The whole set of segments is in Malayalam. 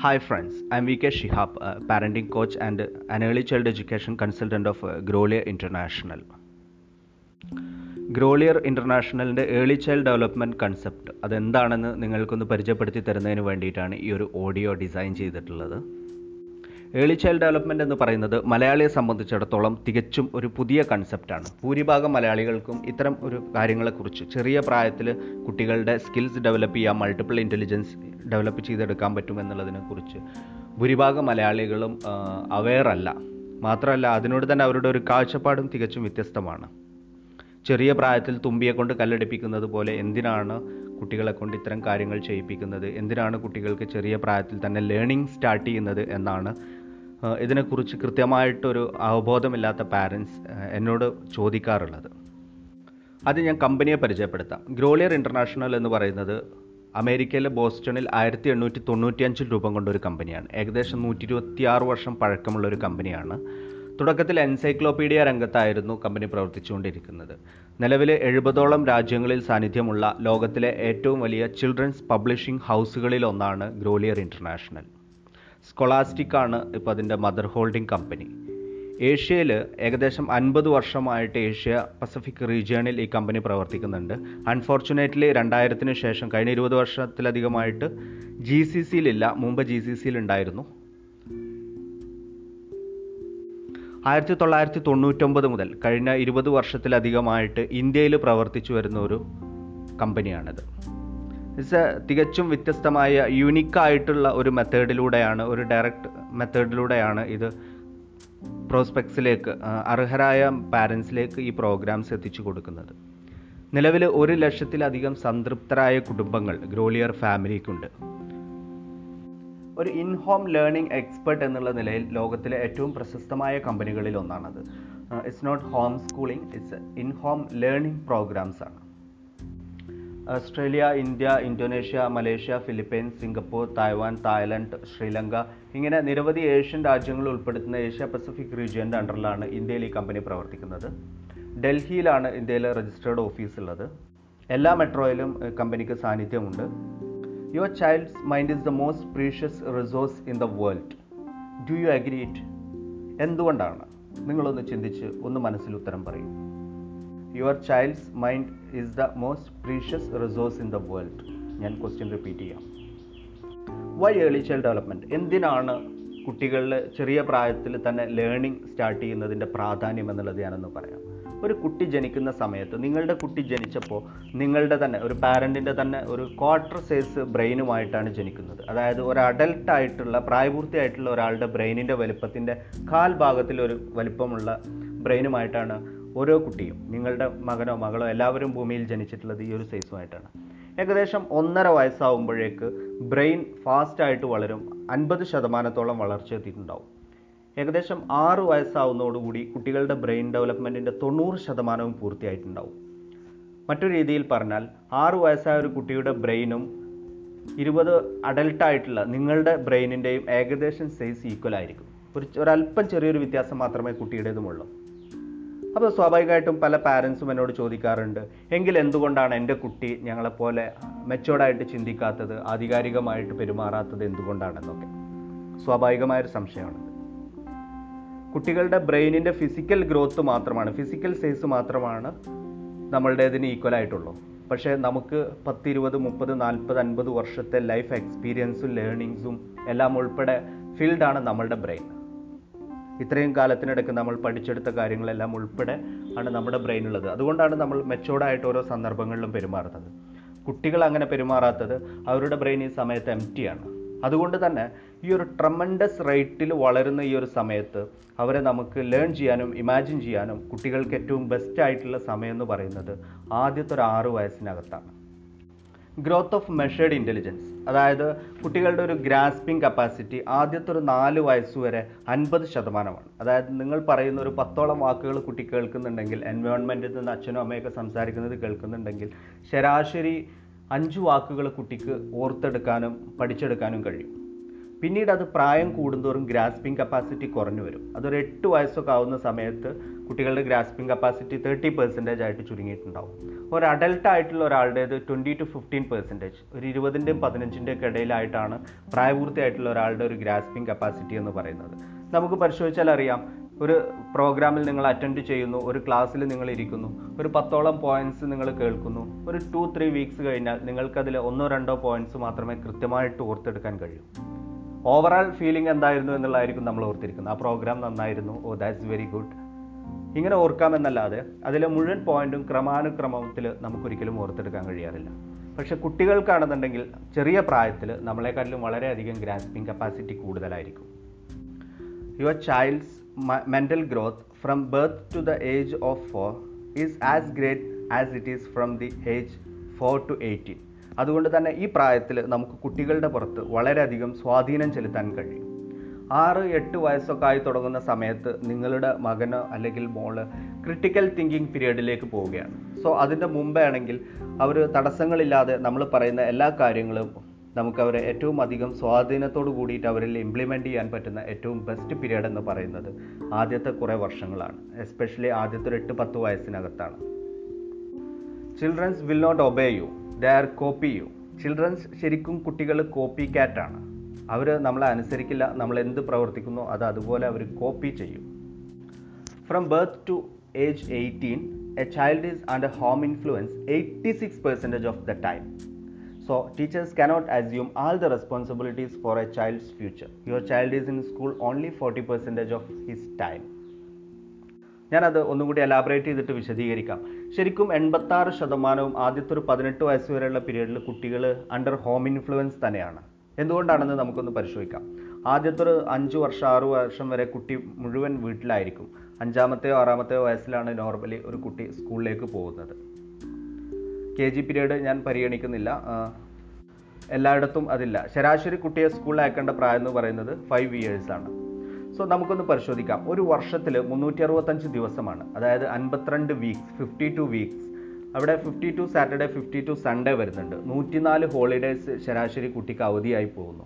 Hi friends I am V K Shihab parenting coach and early child education consultant of Grolier International Grolier ഇന്റർനാഷണലിന്റെ early child development concept അതെന്താണെന്ന് നിങ്ങൾക്കൊന്ന് പരിചയപ്പെടുത്തി തരുന്നതിന് വേണ്ടിയിട്ടാണ് ഈ ഒരു ഓഡിയോ ഡിസൈൻ ചെയ്തിട്ടുള്ളത്. ഏർലി ചൈൽഡ് ഡെവലപ്മെന്റ് എന്ന് പറയുന്നത് മലയാളിയെ സംബന്ധിച്ചിടത്തോളം തികച്ചും ഒരു പുതിയ കൺസെപ്റ്റാണ് ഭൂരിഭാഗം മലയാളികൾക്കും ഇത്തരം ഒരു കാര്യങ്ങളെക്കുറിച്ച് ചെറിയ പ്രായത്തിൽ കുട്ടികളുടെ സ്കിൽസ് ഡെവലപ്പ് ചെയ്യാൻ മൾട്ടിപ്പിൾ ഇന്റലിജൻസ് ഡെവലപ്പ് ചെയ്തെടുക്കാൻ പറ്റും എന്നുള്ളതിനെക്കുറിച്ച് ഭൂരിഭാഗം മലയാളികളും അവെയർ അല്ല. മാത്രമല്ല അതിനോട് തന്നെ അവരുടെ ഒരു കാഴ്ചപ്പാടും തികച്ചും വ്യത്യസ്തമാണ്. ചെറിയ പ്രായത്തിൽ തുമ്പിയെ കൊണ്ട് കല്ലടിപ്പിക്കുന്നത് പോലെ എന്തിനാണ് കുട്ടികളെ കൊണ്ട് ഇത്തരം കാര്യങ്ങൾ ചെയ്യിപ്പിക്കുന്നത്? എന്തിനാണ് കുട്ടികൾക്ക് ചെറിയ പ്രായത്തിൽ തന്നെ ലേണിംഗ് സ്റ്റാർട്ട് ചെയ്യുന്നത് എന്നാണ് ഇതിനെക്കുറിച്ച് കൃത്യമായിട്ടൊരു അവബോധമില്ലാത്ത പാരൻസ് എന്നോട് ചോദിക്കാറുള്ളത്. അത് ഞാൻ കമ്പനിയെ പരിചയപ്പെടുത്താം. ഗ്രോളിയർ ഇന്റർനാഷണൽ എന്ന് പറയുന്നത് അമേരിക്കയിലെ ബോസ്റ്റണിൽ ആയിരത്തി എണ്ണൂറ്റി തൊണ്ണൂറ്റിയഞ്ചിൽ രൂപം കൊണ്ട ഒരു കമ്പനിയാണ്. ഏകദേശം നൂറ്റി ഇരുപത്തിയാറ് വർഷം പഴക്കമുള്ള ഒരു കമ്പനിയാണ്. തുടക്കത്തിൽ എൻസൈക്ലോപീഡിയ രംഗത്തായിരുന്നു കമ്പനി പ്രവർത്തിച്ചുകൊണ്ടിരിക്കുന്നത്. നിലവിൽ എഴുപതോളം രാജ്യങ്ങളിൽ സാന്നിധ്യമുള്ള ലോകത്തിലെ ഏറ്റവും വലിയ ചിൽഡ്രൻസ് പബ്ലിഷിംഗ് ഹൗസുകളിൽ ഒന്നാണ് ഗ്രോലിയർ ഇന്റർനാഷണൽ സ്കൊളാസ്റ്റിക് ആണ് ഇപ്പോൾ അതിന്റെ മദർ ഹോൾഡിംഗ് കമ്പനി. ഏഷ്യയിൽ ഏകദേശം അൻപത് വർഷമായിട്ട് ഏഷ്യ പസഫിക് റീജിയണിൽ ഈ കമ്പനി പ്രവർത്തിക്കുന്നുണ്ട്. അൺഫോർച്ചുനേറ്റ്ലി രണ്ടായിരത്തിന് ശേഷം കഴിഞ്ഞ ഇരുപത് വർഷത്തിലധികമായിട്ട് ജി സി സിയിലില്ല മുമ്പ് ജി സി സിയിൽ ആയിരത്തി തൊള്ളായിരത്തി തൊണ്ണൂറ്റൊമ്പത് മുതൽ കഴിഞ്ഞ ഇരുപത് വർഷത്തിലധികമായിട്ട് ഇന്ത്യയിൽ പ്രവർത്തിച്ചു വരുന്ന ഒരു കമ്പനിയാണിത്. തികച്ചും വ്യത്യസ്തമായ യുണീക്കായിട്ടുള്ള ഒരു മെത്തേഡിലൂടെയാണ് ഒരു ഡയറക്റ്റ് മെത്തേഡിലൂടെയാണ് ഇത് പ്രോസ്പെക്ട്സിലേക്ക് അർഹരായ പാരൻസിലേക്ക് ഈ പ്രോഗ്രാംസ് എത്തിച്ചു കൊടുക്കുന്നത്. നിലവിൽ ഒരു ലക്ഷത്തിലധികം സംതൃപ്തരായ കുടുംബങ്ങൾ ഗ്രോളിയർ ഫാമിലിക്കുണ്ട്. ഒരു ഇൻ ഹോം ലേണിംഗ് എക്സ്പെർട്ട് എന്നുള്ള നിലയിൽ ലോകത്തിലെ ഏറ്റവും പ്രശസ്തമായ കമ്പനികളിൽ ഒന്നാണത്. It's not home schooling it's in home learning programs ആണ് Australia India Indonesia Malaysia Philippines Singapore Taiwan Thailand Sri Lanka ഇങ്ങനെ നിരവധി ഏഷ്യൻ രാജ്യങ്ങൾ ഉൾപ്പെടുത്തുന്ന ഏഷ്യ പസഫിക് റീജിയന്റെ അണ്ടറിലാണ് ഇന്ത്യയിൽ ഈ കമ്പനി പ്രവർത്തിക്കുന്നത്. ഡൽഹിയിലാണ് ഇന്ത്യയിലെ രജിസ്റ്റേർഡ് ഓഫീസ് ഉള്ളത്. എല്ലാ മെട്രോയിലും കമ്പനിക്ക് സാന്നിധ്യമുണ്ട്. Your child's mind is the most precious resource in the world do you agree it എന്തുകൊണ്ടാണ്? നിങ്ങളൊന്ന് ചിന്തിച്ച് ഒന്ന് മനസ്സിൽ ഉത്തരം പറയൂ. Your child's mind is the most precious resource in the world ഞാൻ ക്വസ്റ്റ്യൻ റിപ്പീറ്റ് ചെയ്യാം. വൈ ഏർലി ചൈൽഡ് ഡെവലപ്മെന്റ് എന്തിനാണ് കുട്ടികളിൽ ചെറിയ പ്രായത്തിൽ തന്നെ ലേണിംഗ് സ്റ്റാർട്ട് ചെയ്യുന്നതിന്റെ പ്രാധാന്യം എന്നുള്ളത് ഞാനൊന്ന് പറയാം. ഒരു കുട്ടി ജനിക്കുന്ന സമയത്ത് നിങ്ങളുടെ കുട്ടി ജനിച്ചപ്പോൾ നിങ്ങളുടെ തന്നെ ഒരു പാരന്റിന്റെ തന്നെ ഒരു ക്വാർട്ടർ സൈസ് ബ്രെയിനുമായിട്ടാണ് ജനിക്കുന്നത്. അതായത് ഒരു അഡൽട്ട് ആയിട്ടുള്ള പ്രായപൂർത്തിയായിട്ടുള്ള ഒരാളുടെ ബ്രെയിനിന്റെ വലിപ്പത്തിന്റെ കാൽ ഭാഗത്തിൽ ഒരു വലിപ്പമുള്ള ബ്രെയിനുമായിട്ടാണ് ഓരോ കുട്ടിയും നിങ്ങളുടെ മകനോ മകളോ എല്ലാവരും ഭൂമിയിൽ ജനിച്ചിട്ടുള്ളത് ഈ ഒരു സൈസുമായിട്ടാണ് ഏകദേശം ഒന്നര വയസ്സാവുമ്പോഴേക്ക് ബ്രെയിൻ ഫാസ്റ്റായിട്ട് വളരും അൻപത് ശതമാനത്തോളം വളർച്ച എത്തിയിട്ടുണ്ടാവും. ഏകദേശം ആറ് വയസ്സാവുന്നതോടുകൂടി കുട്ടികളുടെ ബ്രെയിൻ ഡെവലപ്മെന്റിന്റെ തൊണ്ണൂറ് ശതമാനവും പൂർത്തിയായിട്ടുണ്ടാവും. മറ്റൊരു രീതിയിൽ പറഞ്ഞാൽ ആറ് വയസ്സായ ഒരു കുട്ടിയുടെ ബ്രെയിനും ഇരുപത് അഡൽട്ടായിട്ടുള്ള നിങ്ങളുടെ ബ്രെയിനിന്റെയും ഏകദേശം സൈസ് ഈക്വൽ ആയിരിക്കും. ഒരു ഒരല്പം ചെറിയൊരു വ്യത്യാസം മാത്രമേ കുട്ടിയുടേതുമുള്ളൂ. അപ്പോൾ സ്വാഭാവികമായിട്ടും പല പാരൻസും എന്നോട് ചോദിക്കാറുണ്ട് എങ്കിൽ എന്തുകൊണ്ടാണ് എന്റെ കുട്ടി ഞങ്ങളെപ്പോലെ മെച്ചോർഡായിട്ട് ചിന്തിക്കാത്തത് ആധികാരികമായിട്ട് പെരുമാറാത്തത് എന്തുകൊണ്ടാണെന്നൊക്കെ? സ്വാഭാവികമായൊരു സംശയമാണത് കുട്ടികളുടെ ബ്രെയിനിന്റെ ഫിസിക്കൽ ഗ്രോത്ത് മാത്രമാണ് ഫിസിക്കൽ സൈസ് മാത്രമാണ് നമ്മളുടേതിന് ഈക്വൽ ആയിട്ടുള്ളൂ. പക്ഷേ നമുക്ക് പത്തിരുപത് മുപ്പത് നാൽപ്പത് അൻപത് വർഷത്തെ ലൈഫ് എക്സ്പീരിയൻസും ലേണിങ്സും എല്ലാം ഉൾപ്പെടെ ഫീൽഡാണ് നമ്മളുടെ ബ്രെയിൻ ഇത്രയും കാലത്തിനിടയ്ക്ക് നമ്മൾ പഠിച്ചെടുത്ത കാര്യങ്ങളെല്ലാം ഉൾപ്പെടെ ആണ് നമ്മുടെ ബ്രെയിനുള്ളത് അതുകൊണ്ടാണ് നമ്മൾ മെച്ചോർഡായിട്ട് ഓരോ സന്ദർഭങ്ങളിലും പെരുമാറുന്നത്. കുട്ടികൾ അങ്ങനെ പെരുമാറാത്തത് അവരുടെ ബ്രെയിൻ ഈ സമയത്ത് എം ആണ്. അതുകൊണ്ട് തന്നെ ഈ ഒരു ട്രമൻഡസ് റേറ്റിൽ വളരുന്ന ഈ ഒരു സമയത്ത് അവരെ നമുക്ക് ലേൺ ചെയ്യാനും ഇമാജിൻ ചെയ്യാനും കുട്ടികൾക്ക് ഏറ്റവും ബെസ്റ്റ് ആയിട്ടുള്ള സമയം എന്ന് പറയുന്നത് ആദ്യത്തെ ഒരു ആറ് വയസ്സിനകത്താണ്. ഗ്രോത്ത് ഓഫ് മെഷേർഡ് ഇന്റലിജൻസ് അതായത് കുട്ടികളുടെ ഒരു ഗ്രാസ്പിംഗ് കപ്പാസിറ്റി ആദ്യത്തെ ഒരു നാല് വയസ്സ് വരെ അൻപത് ശതമാനമാണ്. അതായത് നിങ്ങൾ പറയുന്ന ഒരു പത്തോളം വാക്കുകൾ കുട്ടി കേൾക്കുന്നുണ്ടെങ്കിൽ എൻവയോൺമെന്റിൽ നിന്ന് അച്ഛനും അമ്മയൊക്കെ സംസാരിക്കുന്നത് കേൾക്കുന്നുണ്ടെങ്കിൽ ശരാശരി അഞ്ച് വാക്കുകൾ കുട്ടിക്ക് ഓർത്തെടുക്കാനും പഠിച്ചെടുക്കാനും കഴിയും. പിന്നീട് അത് പ്രായം കൂടുന്തോറും ഗ്രാസ്പിംഗ് കപ്പാസിറ്റി കുറഞ്ഞു വരും. അതൊരു എട്ട് വയസ്സൊക്കെ ആവുന്ന സമയത്ത് കുട്ടികളുടെ ഗ്രാസ്പിംഗ് കപ്പാസിറ്റി തേർട്ടി പെർസെന്റേജ് ആയിട്ട് ചുരുങ്ങിയിട്ടുണ്ടാവും. ഒരു അഡൽട്ട് ആയിട്ടുള്ള ഒരാളുടേത് ട്വന്റി ടു ഫിഫ്റ്റീൻ പെർസെന്റേജ് ഒരു ഇരുപതിന്റെയും പതിനഞ്ചിന്റെയും ഇടയിലായിട്ടാണ് പ്രായപൂർത്തിയായിട്ടുള്ള ഒരാളുടെ ഒരു ഗ്രാസ്പിംഗ് കപ്പാസിറ്റി എന്ന് പറയുന്നത്. നമുക്ക് പരിശോധിച്ചാൽ അറിയാം ഒരു പ്രോഗ്രാമിൽ നിങ്ങൾ അറ്റൻഡ് ചെയ്യുന്നു ഒരു ക്ലാസ്സിൽ നിങ്ങൾ ഇരിക്കുന്നു ഒരു പത്തോളം പോയിന്റ്സ് നിങ്ങൾ കേൾക്കുന്നു ഒരു ടു ത്രീ വീക്സ് കഴിഞ്ഞാൽ നിങ്ങൾക്കതിൽ ഒന്നോ രണ്ടോ പോയിന്റ്സ് മാത്രമേ കൃത്യമായിട്ട് ഓർത്തെടുക്കാൻ കഴിയൂ. ഓവറാൾ ഫീലിംഗ് എന്തായിരുന്നു എന്നുള്ളതായിരിക്കും നമ്മൾ ഓർത്തിരിക്കുന്നത്. ആ പ്രോഗ്രാം നന്നായിരുന്നു. ഓ ദാറ്റ്സ് വെരി ഗുഡ് ഇങ്ങനെ ഓർക്കാമെന്നല്ലാതെ അതിലെ മുഴുവൻ പോയിന്റും ക്രമാനുക്രമത്തിൽ നമുക്കൊരിക്കലും ഓർത്തെടുക്കാൻ കഴിയാറില്ല. പക്ഷെ കുട്ടികൾക്കാണെന്നുണ്ടെങ്കിൽ ചെറിയ പ്രായത്തിൽ നമ്മളെക്കാട്ടിലും വളരെയധികം ഗ്രാസ്പിംഗ് കപ്പാസിറ്റി കൂടുതലായിരിക്കും. Your child's mental growth from birth to the age of four is as great as it is from the age four to eighteen അതുകൊണ്ട് തന്നെ ഈ പ്രായത്തിൽ നമുക്ക് കുട്ടികളുടെ പുറത്ത് വളരെയധികം സ്വാധീനം ചെലുത്താൻ കഴിയും. ആറ് എട്ട് വയസ്സൊക്കെ ആയി തുടങ്ങുന്ന സമയത്ത് നിങ്ങളുടെ മകനോ അല്ലെങ്കിൽ മോൾ ക്രിട്ടിക്കൽ തിങ്കിങ് പീരീഡിലേക്ക് പോവുകയാണ്. സോ അതിന്റെ മുമ്പേ ആണെങ്കിൽ അവർ തടസ്സങ്ങളില്ലാതെ നമ്മൾ പറയുന്ന എല്ലാ കാര്യങ്ങളും നമുക്ക് അവരെ ഏറ്റവും അധികം സ്വാധീനത്തോട് കൂടിയിട്ട് അവരിൽ ഇംപ്ലിമെന്റ് ചെയ്യാൻ പറ്റുന്ന ഏറ്റവും ബെസ്റ്റ് പീരീഡ് എന്ന് പറയുന്നത് ആദ്യത്തെ കുറേ വർഷങ്ങളാണ്. എസ്പെഷ്യലി ആദ്യത്തെ ഒരു എട്ട് പത്ത് വയസ്സിനകത്താണ്. Childrens will not obey you are copy you childrens ശരിക്കും കുട്ടികൾ കോപ്പി കാറ്റാണ് അവർ നമ്മളെ അനുസരിക്കില്ല നമ്മൾ എന്ത് പ്രവർത്തിക്കുന്നു അത് അതുപോലെ അവർ കോപ്പി ചെയ്യും. From birth to age eighteen a child is under home influence eighty six percentage of the time so teachers cannot assume all the responsibilities for a child's future your child is in school only 40% of his time. ഞാനത് ഒന്നും കൂടി എലാബറേറ്റ് ചെയ്തിട്ട് വിശദീകരിക്കാം. ശരിക്കും എൺപത്താറ് ശതമാനവും ആദ്യത്തെ ഒരു പതിനെട്ട് വയസ്സ് വരെയുള്ള പീരീഡിൽ കുട്ടികൾ അണ്ടർ ഹോം ഇൻഫ്ലുവൻസ് തന്നെയാണ്. എന്തുകൊണ്ടാണെന്ന് നമുക്കൊന്ന് പരിശോധിക്കാം. ആദ്യത്തെ ഒരു അഞ്ച് വർഷം ആറ് വർഷം വരെ കുട്ടി മുഴുവൻ വീട്ടിലായിരിക്കും. അഞ്ചാമത്തെയോ ആറാമത്തെയോ വയസ്സിലാണ് നോർമലി ഒരു കുട്ടി സ്കൂളിലേക്ക് പോകുന്നത്. കെ ജി പീരീഡ് ഞാൻ പരിഗണിക്കുന്നില്ല. എല്ലായിടത്തും അതില്ല. ശരാശരി കുട്ടിയെ സ്കൂളിൽ അയക്കേണ്ട പ്രായം എന്ന് പറയുന്നത് ഫൈവ് ഇയേഴ്സാണ് സോ നമുക്കൊന്ന് പരിശോധിക്കാം. ഒരു വർഷത്തിൽ മുന്നൂറ്റി അറുപത്തഞ്ച് ദിവസമാണ്. അതായത് അൻപത്തിരണ്ട് വീക്സ് ഫിഫ്റ്റി ടു വീക്സ് അവിടെ fifty two Saturday fifty two Sunday വരുന്നുണ്ട്. നൂറ്റിനാല് ഹോളിഡേയ്സ് ശരാശരി കുട്ടിക്ക് അവധിയായി പോകുന്നു.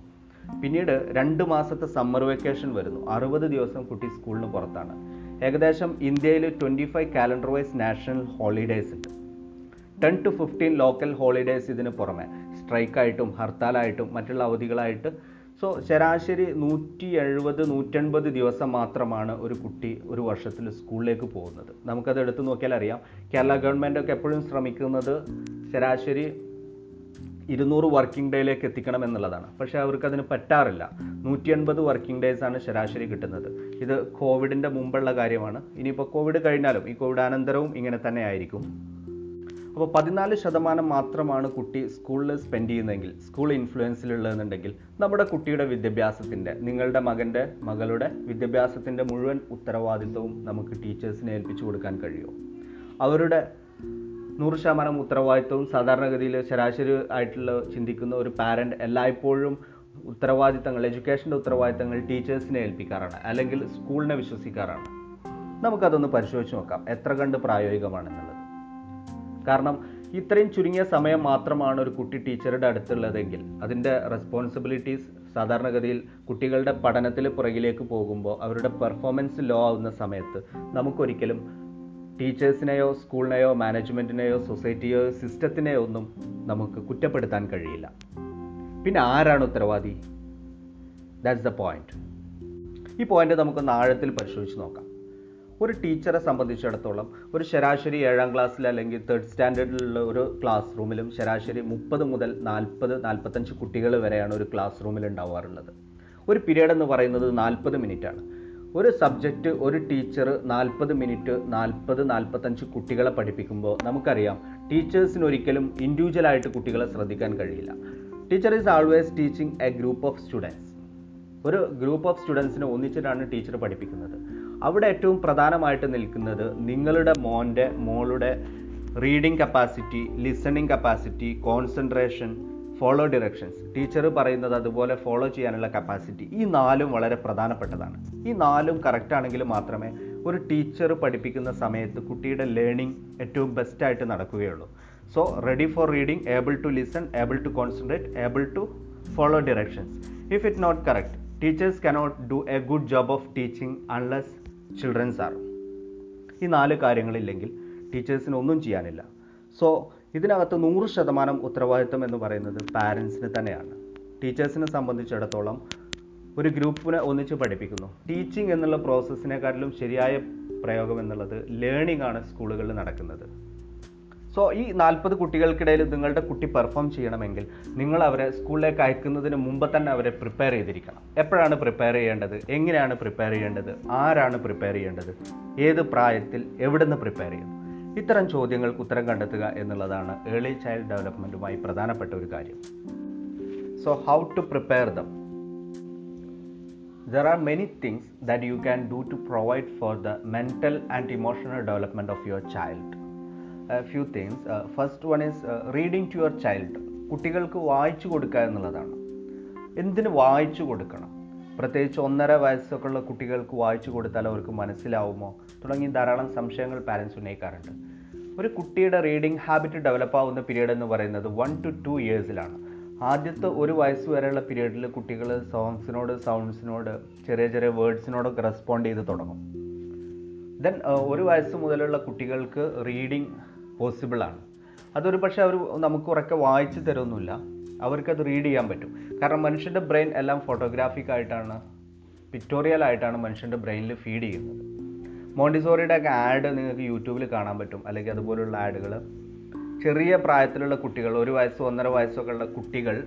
പിന്നീട് രണ്ട് മാസത്തെ സമ്മർ വെക്കേഷൻ വരുന്നു. അറുപത് ദിവസം കുട്ടി സ്കൂളിന് പുറത്താണ്. ഏകദേശം ഇന്ത്യയിൽ twenty five calendar wise national holidays ഉണ്ട്. Ten to fifteen local holidays ഇതിന് പുറമെ. സ്ട്രൈക്കായിട്ടും ഹർത്താലായിട്ടും മറ്റുള്ള അവധികളായിട്ട് സോ ശരാശരി നൂറ്റി എഴുപത് നൂറ്റൻപത് ദിവസം മാത്രമാണ് ഒരു കുട്ടി ഒരു വർഷത്തിൽ സ്കൂളിലേക്ക് പോകുന്നത്. നമുക്കത് എടുത്തു നോക്കിയാൽ അറിയാം. കേരള ഗവൺമെന്റ് ഒക്കെ എപ്പോഴും ശ്രമിക്കുന്നത് ശരാശരി ഇരുന്നൂറ് വർക്കിംഗ് ഡേയിലേക്ക് എത്തിക്കണം എന്നുള്ളതാണ്. പക്ഷേ അവർക്ക് അതിന് പറ്റാറില്ല. നൂറ്റി എൺപത് വർക്കിംഗ് ഡേയ്സാണ് ശരാശരി കിട്ടുന്നത്. ഇത് കോവിഡിന്റെ മുമ്പുള്ള കാര്യമാണ്. ഇനിയിപ്പോൾ കോവിഡ് കഴിഞ്ഞാലും ഈ കോവിഡ് അനന്തരവും ഇങ്ങനെ തന്നെ ആയിരിക്കും. അപ്പോൾ പതിനാല് ശതമാനം മാത്രമാണ് കുട്ടി സ്കൂളിൽ സ്പെൻഡ് ചെയ്യുന്നതെങ്കിൽ സ്കൂൾ ഇൻഫ്ലുവൻസിലുള്ളതെന്നുണ്ടെങ്കിൽ നമ്മുടെ കുട്ടിയുടെ വിദ്യാഭ്യാസത്തിന്റെ നിങ്ങളുടെ മകന്റെ മകളുടെ വിദ്യാഭ്യാസത്തിന്റെ മുഴുവൻ ഉത്തരവാദിത്വവും നമുക്ക് ടീച്ചേഴ്സിനെ ഏൽപ്പിച്ചു കൊടുക്കാൻ കഴിയുമോ? അവരുടെ നൂറ് ശതമാനം ഉത്തരവാദിത്വവും സാധാരണഗതിയിൽ ശരാശരി ആയിട്ടുള്ള ചിന്തിക്കുന്ന ഒരു പാരന്റ് എല്ലായ്പ്പോഴും ഉത്തരവാദിത്തങ്ങൾ എഡ്യൂക്കേഷന്റെ ഉത്തരവാദിത്തങ്ങൾ ടീച്ചേഴ്സിനെ ഏൽപ്പിക്കാറാണ് അല്ലെങ്കിൽ സ്കൂളിനെ വിശ്വസിക്കാറാണ്. നമുക്കതൊന്ന് പരിശോധിച്ച് നോക്കാം എത്ര കണ്ട് പ്രായോഗികമാണെന്നുള്ളത്. കാരണം ഇത്രയും ചുരുങ്ങിയ സമയം മാത്രമാണ് ഒരു കുട്ടി ടീച്ചറുടെ അടുത്തുള്ളതെങ്കിൽ. അതിന്റെ റെസ്പോൺസിബിലിറ്റീസ് സാധാരണഗതിയിൽ കുട്ടികളുടെ പഠനത്തിൽ പുറകിലേക്ക് പോകുമ്പോൾ അവരുടെ പെർഫോമൻസ് ലോ ആവുന്ന സമയത്ത് നമുക്കൊരിക്കലും ടീച്ചേഴ്സിനെയോ സ്കൂളിനെയോ മാനേജ്മെന്റിനെയോ സൊസൈറ്റിയോ സിസ്റ്റത്തിനെയോ ഒന്നും നമുക്ക് കുറ്റപ്പെടുത്താൻ കഴിയില്ല. പിന്നെ ആരാണ് ഉത്തരവാദി? ദാറ്റ്സ് ദ പോയിന്റ് ഈ പോയിന്റ് നമുക്കൊന്ന് ആഴത്തിൽ പരിശോധിച്ച് നോക്കാം. ഒരു ടീച്ചറെ സംബന്ധിച്ചിടത്തോളം ഒരു ശരാശരി ഏഴാം ക്ലാസ്സിൽ അല്ലെങ്കിൽ തേർഡ് സ്റ്റാൻഡേർഡിലുള്ള ഒരു ക്ലാസ് റൂമിലും ശരാശരി മുപ്പത് മുതൽ നാൽപ്പത് നാൽപ്പത്തഞ്ച് കുട്ടികൾ വരെയാണ് ഒരു ക്ലാസ് റൂമിൽ ഉണ്ടാവാറുള്ളത്. ഒരു പീരീഡ് എന്ന് പറയുന്നത് നാൽപ്പത് ആണ്. ഒരു സബ്ജക്റ്റ് ഒരു ടീച്ചർ നാൽപ്പത് മിനിറ്റ് നാൽപ്പത് നാൽപ്പത്തഞ്ച് കുട്ടികളെ പഠിപ്പിക്കുമ്പോൾ നമുക്കറിയാം ടീച്ചേഴ്സിന് ഒരിക്കലും ഇൻഡിവിജ്വലായിട്ട് കുട്ടികളെ ശ്രദ്ധിക്കാൻ കഴിയില്ല. Teacher is always teaching a group of students ഒരു ഗ്രൂപ്പ് ഓഫ് സ്റ്റുഡൻസിനെ ഒന്നിച്ചിട്ടാണ് ടീച്ചർ പഠിപ്പിക്കുന്നത്. അവിടെ ഏറ്റവും പ്രധാനമായിട്ട് നിൽക്കുന്നത് നിങ്ങളുടെ മോന്റെ മോളുടെ reading capacity listening capacity concentration follow directions teacher പറയുന്നത് അതുപോലെ ഫോളോ ചെയ്യാനുള്ള കപ്പാസിറ്റി ഈ നാലും വളരെ പ്രധാനപ്പെട്ടതാണ്. ഈ നാലും കറക്റ്റ് ആണെങ്കിൽ മാത്രമേ ഒരു ടീച്ചർ പഠിപ്പിക്കുന്ന സമയത്ത് കുട്ടിയുടെ ലേണിംഗ് ഏറ്റവും ബെസ്റ്റായിട്ട് നടക്കുകയുള്ളൂ. So ready for reading able to listen able to concentrate able to follow directions if it not correct teachers cannot do a good job of teaching unless childrens are ഈ നാല് കാര്യങ്ങളില്ലെങ്കിൽ ടീച്ചേഴ്സിന് ഒന്നും ചെയ്യാനില്ല. സോ ഇതിനകത്ത് നൂറ് ശതമാനം ഉത്തരവാദിത്വം എന്ന് പറയുന്നത് പാരൻസിന് തന്നെയാണ്. ടീച്ചേഴ്സിനെ സംബന്ധിച്ചിടത്തോളം ഒരു ഗ്രൂപ്പിനെ ഒന്നിച്ച് പഠിപ്പിക്കുന്നു. ടീച്ചിങ് എന്നുള്ള പ്രോസസ്സിനെക്കാട്ടിലും ശരിയായ പ്രയോഗം എന്നുള്ളത് ലേണിംഗ് ആണ് സ്കൂളുകളിൽ നടക്കുന്നത്. സോ ഈ നാൽപ്പത് കുട്ടികൾക്കിടയിൽ നിങ്ങളുടെ കുട്ടി പെർഫോം ചെയ്യണമെങ്കിൽ നിങ്ങൾ അവരെ സ്കൂളിലേക്ക് അയക്കുന്നതിന് മുമ്പ് തന്നെ അവരെ പ്രിപ്പയർ ചെയ്തിരിക്കണം. എപ്പോഴാണ് പ്രിപ്പയർ ചെയ്യേണ്ടത്? എങ്ങനെയാണ് പ്രിപ്പയർ ചെയ്യേണ്ടത്? ആരാണ് പ്രിപ്പയർ ചെയ്യേണ്ടത്? ഏത് പ്രായത്തിൽ എവിടെ നിന്ന് പ്രിപ്പയർ ചെയ്യുന്നു? ഇത്തരം ചോദ്യങ്ങൾക്ക് ഉത്തരം കണ്ടെത്തുക എന്നുള്ളതാണ് ഏർലി ചൈൽഡ് ഡെവലപ്മെന്റുമായി പ്രധാനപ്പെട്ട ഒരു കാര്യം. So how to prepare them there are many things that you can do to provide for the mental and emotional development of your child. A things first one is reading to your child. കുട്ടികൾക്ക് വായിച്ചു കൊടുക്കുക എന്നുള്ളതാണ്. എന്തിന് വായിച്ചു കൊടുക്കണം? പ്രത്യേകിച്ച് ഒന്നര വയസ്സൊക്കെ ഉള്ള കുട്ടികൾക്ക് വായിച്ചു കൊടുത്താൽ അവർക്ക് മനസ്സിലാവുമോ? തുടങ്ങി ധാരാളം സംശയങ്ങൾ പാരൻസ് ഉന്നയിക്കാറുണ്ട്. ഒരു കുട്ടിയുടെ റീഡിങ് ഹാബിറ്റ് ഡെവലപ്പ് ആവുന്ന പീരീഡ് എന്ന് പറയുന്നത് വൺ ടു ടു ഇയേഴ്സിലാണ് ആദ്യത്തെ ഒരു വയസ്സ് വരെയുള്ള പീരീഡിൽ കുട്ടികൾ സോങ്സിനോട് സൗണ്ട്സിനോട് ചെറിയ ചെറിയ വേർഡ്സിനോടൊക്കെ റെസ്പോണ്ട് ചെയ്ത് തുടങ്ങും. ദെൻ ഒരു വയസ്സ് മുതലുള്ള കുട്ടികൾക്ക് റീഡിങ് പോസിബിൾ ആണ്. അതൊരു പക്ഷേ അവർ നമുക്ക് ഉറക്കെ വായിച്ചു തരുമൊന്നുമില്ല അവർക്കത് റീഡ് ചെയ്യാൻ പറ്റും. കാരണം മനുഷ്യന്റെ ബ്രെയിൻ എല്ലാം ഫോട്ടോഗ്രാഫിക് ആയിട്ടാണ് പിക്ടോറിയൽ ആയിട്ടാണ് മനുഷ്യന്റെ ബ്രെയിനിൽ ഫീഡ് ചെയ്യുന്നത്. മോണ്ടിസോറിയുടെ ഒക്കെ ആഡ് നിങ്ങൾക്ക് യൂട്യൂബിൽ കാണാൻ പറ്റും. അല്ലെങ്കിൽ അതുപോലുള്ള ആഡുകൾ ചെറിയ പ്രായത്തിലുള്ള കുട്ടികൾ ഒരു വയസ്സോ ഒന്നര വയസ്സൊക്കെ ഉള്ള കുട്ടികൾ